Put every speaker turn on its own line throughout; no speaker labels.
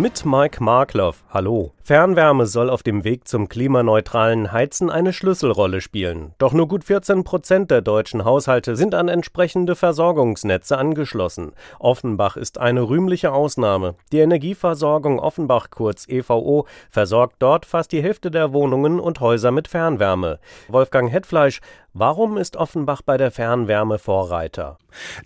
Mit Mike Markloff. Hallo. Fernwärme soll auf dem Weg zum klimaneutralen Heizen eine Schlüsselrolle spielen. Doch nur gut 14 Prozent der deutschen Haushalte sind an entsprechende Versorgungsnetze angeschlossen. Offenbach ist eine rühmliche Ausnahme. Die Energieversorgung Offenbach kurz EVO versorgt dort fast die Hälfte der Wohnungen und Häuser mit Fernwärme. Wolfgang Hetfleisch, warum ist Offenbach bei der Fernwärme Vorreiter?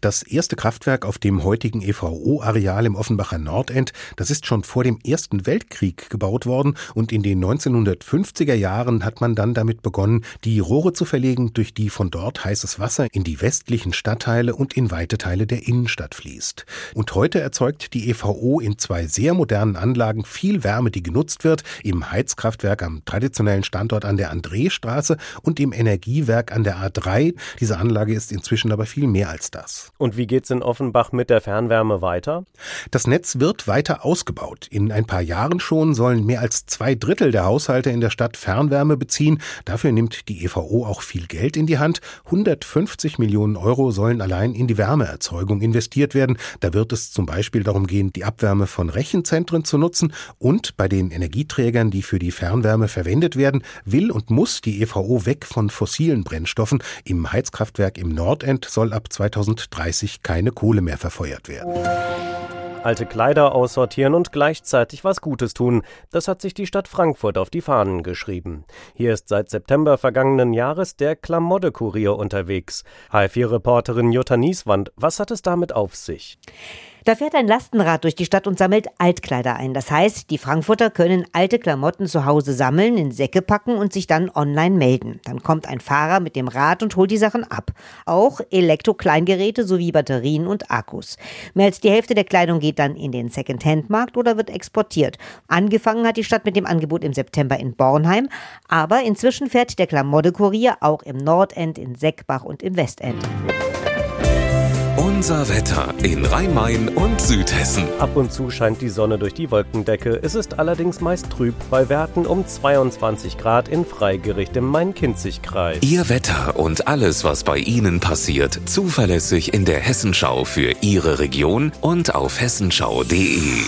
Das erste Kraftwerk auf dem heutigen EVO-Areal im Offenbacher Nordend, das ist schon vor dem Ersten Weltkrieg gebaut worden und in den 1950er Jahren hat man dann damit begonnen, die Rohre zu verlegen, durch die von dort heißes Wasser in die westlichen Stadtteile und in weite Teile der Innenstadt fließt. Und heute erzeugt die EVO in zwei sehr modernen Anlagen viel Wärme, die genutzt wird, im Heizkraftwerk am traditionellen Standort an der Andreestraße und im Energiewerk an der A3. Diese Anlage ist inzwischen aber viel mehr als das.
Und wie geht's in Offenbach mit der Fernwärme weiter?
Das Netz wird weiter ausgebaut. In ein paar Jahren schon sollen mehr als zwei Drittel der Haushalte in der Stadt Fernwärme beziehen. Dafür nimmt die EVO auch viel Geld in die Hand. 150 Millionen Euro sollen allein in die Wärmeerzeugung investiert werden. Da wird es zum Beispiel darum gehen, die Abwärme von Rechenzentren zu nutzen. Und bei den Energieträgern, die für die Fernwärme verwendet werden, will und muss die EVO weg von fossilen Brennstoffen. Im Heizkraftwerk im Nordend soll ab 2030 keine Kohle mehr verfeuert werden.
Alte Kleider aussortieren und gleichzeitig was Gutes tun. Das hat sich die Stadt Frankfurt auf die Fahnen geschrieben. Hier ist seit September vergangenen Jahres der Klamotte-Kurier unterwegs. H4-Reporterin Jutta Nieswand, was hat es damit auf sich?
Da fährt ein Lastenrad durch die Stadt und sammelt Altkleider ein. Das heißt, die Frankfurter können alte Klamotten zu Hause sammeln, in Säcke packen und sich dann online melden. Dann kommt ein Fahrer mit dem Rad und holt die Sachen ab. Auch Elektro-Kleingeräte sowie Batterien und Akkus. Mehr als die Hälfte der Kleidung geht dann in den Second-Hand-Markt oder wird exportiert. Angefangen hat die Stadt mit dem Angebot im September in Bornheim, aber inzwischen fährt der Klamotte-Kurier auch im Nordend, in Seckbach und im Westend.
Unser Wetter in Rhein-Main und Südhessen.
Ab und zu scheint die Sonne durch die Wolkendecke. Es ist allerdings meist trüb bei Werten um 22 Grad in Freigericht im Main-Kinzig-Kreis.
Ihr Wetter und alles, was bei Ihnen passiert, zuverlässig in der Hessenschau für Ihre Region und auf hessenschau.de.